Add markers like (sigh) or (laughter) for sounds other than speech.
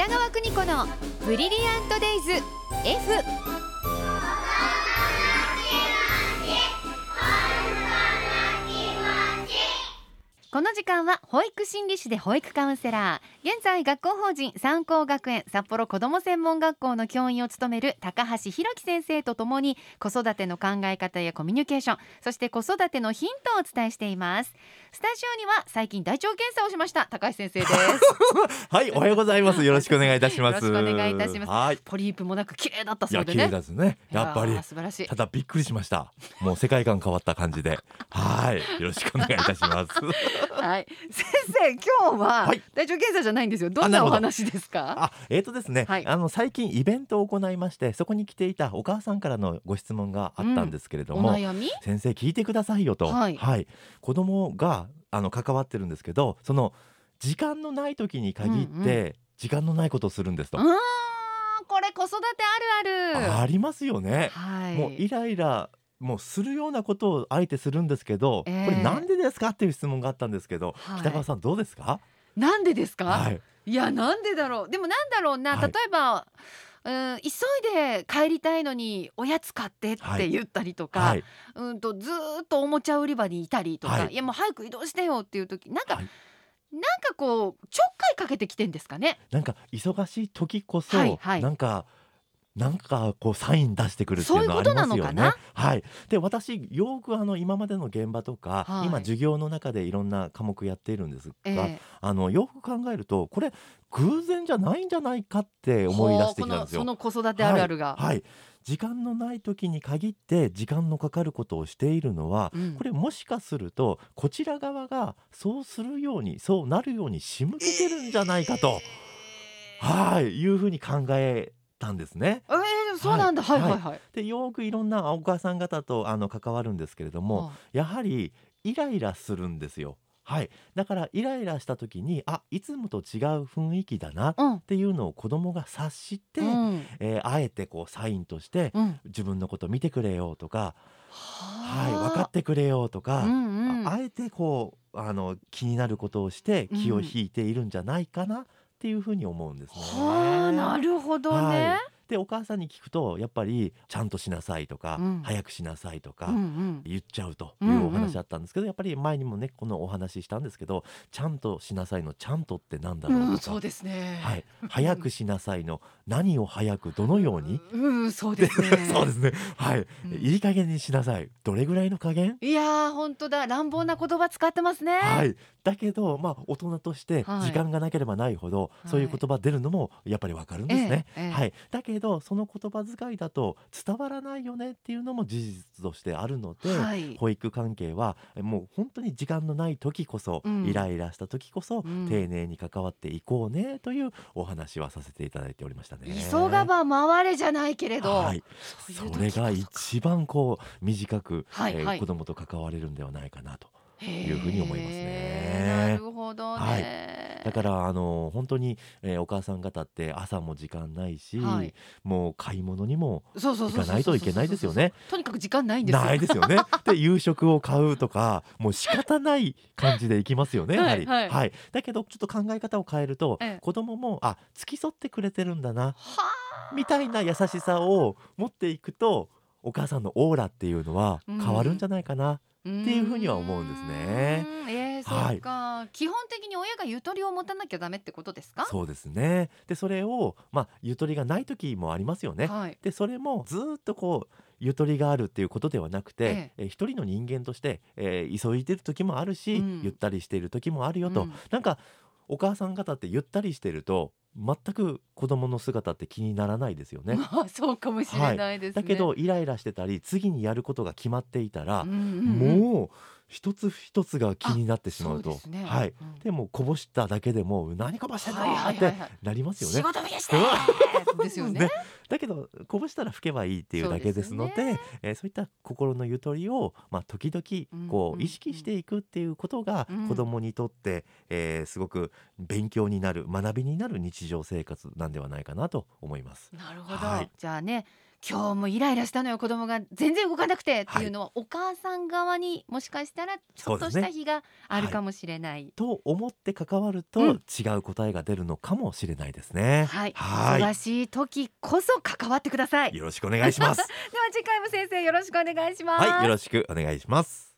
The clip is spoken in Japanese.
北川邦子のブリリアントデイズ F この時間は保育心理士で保育カウンセラー現在学校法人三高学園札幌子ども専門学校の教員を務める高橋弘樹先生とともに子育ての考え方やコミュニケーションそして子育てのヒントをお伝えしていますスタジオには最近大腸検査をしました高橋先生です (laughs) はい、おはようございます。よろしくお願いいたします。よろしくお願いいたしますはい、ポリープもなく綺麗だったいや、そうでね綺麗ですね。やっぱり。素晴らしいただびっくりしました。もう世界観変わった感じで。はい、よろしくお願いいたします。(laughs) はい。先生今日ははい。大腸検査じゃないんですよ。ど。んあなお話ですか？あ、えーとですね、はい。あの最近イベントを行いまして、そこに来ていたお母さんからのご質問があったんですけれどおも、悩み？先生聞いてくださいよと、はい。子供があの関わってるんですけど、その時間のない時に限って、うんう時間のないことをするんですと。うーんこれ子育てあるある。ありますよね。はい。もうイライラもうするようなことをあえてするんですけど、ええ。これなんでですか？っていう質問があったんですけど、はい。北川さんどうですか？なんでですか、はい。い、やなんでだろう。でもなんだろうな、はい。例えばうん急いで帰りたいのにおやつ買ってって言ったりとか、はい。うんとずーっとおもちゃ売り場にいたりとか、はい。い、やもう早く移動してよっていう時なんか、はい。なんかこうちょっかいかけてきてんですかね？なんか忙しい時こそ、はいはい。なんか。なんかこうサイン出してくるっていうのはありますよね。はい。で私よくあの今までの現場とか、はい。今授業の中でいろんな科目やっているんですが、ええ。あのよく考えるとこれ偶然じゃないんじゃないかって思い出してきたんですよ。のその子育てあるあるが、はい、はい。時間のない時に限って時間のかかることをしているのは、うん。これもしかするとこちら側がそうするようにそうなるように仕向けてるんじゃないかと、はい。いうふうに考えたんですね。えーそうなんだ、は、はいいはい。はい。でよくいろんなお母さん方とあの関わるんですけれども、はやはりイライラするんですよ。はい、だからイライラした時にあいつもと違う雰囲気だなっていうのを子供が察して、うん。えーあえてこうサインとしてうん。自分のこと見てくれよとか、はい、は分かってくれよとか、うんうん。ああえてこうあの気になることをして気を引いているんじゃないかなっていうふうに思うんですね。はあなるほどね、はいでお母さんに聞くとやっぱりちゃんとしなさいとか、うん早くしなさいとか、うんうん言っちゃうというんううんお話あったんですけど、やっぱり前にもねこのお話ししたんですけどちゃんとしなさいのちゃんとってなんだろうとか、うん、そうですね。はい、早くしなさいの何を早くどのように、うん、うんそうですね。(laughs) そうですね。はい、うんいい加減にしなさい。どれぐらいの加減？いやー、本当だ、乱暴な言葉使ってますね。はい。だけど、まあ大人としてはい時間がなければないほど、そういう言葉出るのもやっぱりわかるんですね。ええええはい。だけどその言葉遣いだと伝わらないよねっていうのも事実としてあるので。はい。保育関係はもう本当に時間のない時こそ、うんイライラした時こそ、うん丁寧に関わっていこうねというお話はさせていただいておりましたね。急がば回れじゃないけれど。はい、そういう時それが一番こう短く、はいはいえー子供と関われるんではないかなというふうに思いますねなるほどね。はいだからあの本当に、えーお母さん方って朝も時間ないし、はいもう買い物にも行かないといけないですよね。とにかく時間ないんですよ。ないですよね。で夕食を買うとかもう仕方ない感じで行きますよねやはり。はいはいだけどちょっと考え方を変えると、ええ子供もあ付き添ってくれてるんだなはあ。みたいな優しさを持っていくとお母さんのオーラっていうのはうん。変わるんじゃないかな、っていうふうには思うんですね。えー、そはい。っか、基本的に親がゆとりを持たなきゃダメってことですか？そうですね。でそれをまあゆとりがない時もありますよね、はい。でそれもずーっとこうゆとりがあるっていうことではなくて、ええ。一人の人間として、えー急いでる時もあるし、うん。ゆったりしている時もあるよと、うん。なんかお母さん方ってゆったりしてると全く子供の姿って気にならないですよね。(laughs) まあ、そうかもしれないですね。だけどイライラしてたり次にやることが決まっていたら、うんうんうん、もう一つ一つが気になってしまうと。ですね。はい、うん。でもこぼしただけでも何こぼしてんの？ってなりますよね。仕事増やして！(laughs) ですよね。だけどこぼしたら拭けばいいっていうだけですのでそうですよえーそういった心のゆとりを、まあ、時々こうんうん。う意識していくっていうことがうん。子供にとって、えーすごく勉強になる学びになる日常生活なんではないかなと思います。なるほど、はい。じゃあね今日もイライラしたのよ子供が全然動かなくてっていうのは、お母さん側にもしかしたらちょっとした日があるかもしれない。と思って関わると、うん違う答えが出るのかもしれないですね。はい、はい忙しい時こそ関わってください。ではよろしくお願いします。(laughs) 次回も先生よろしくお願いします。はい、よろしくお願いします。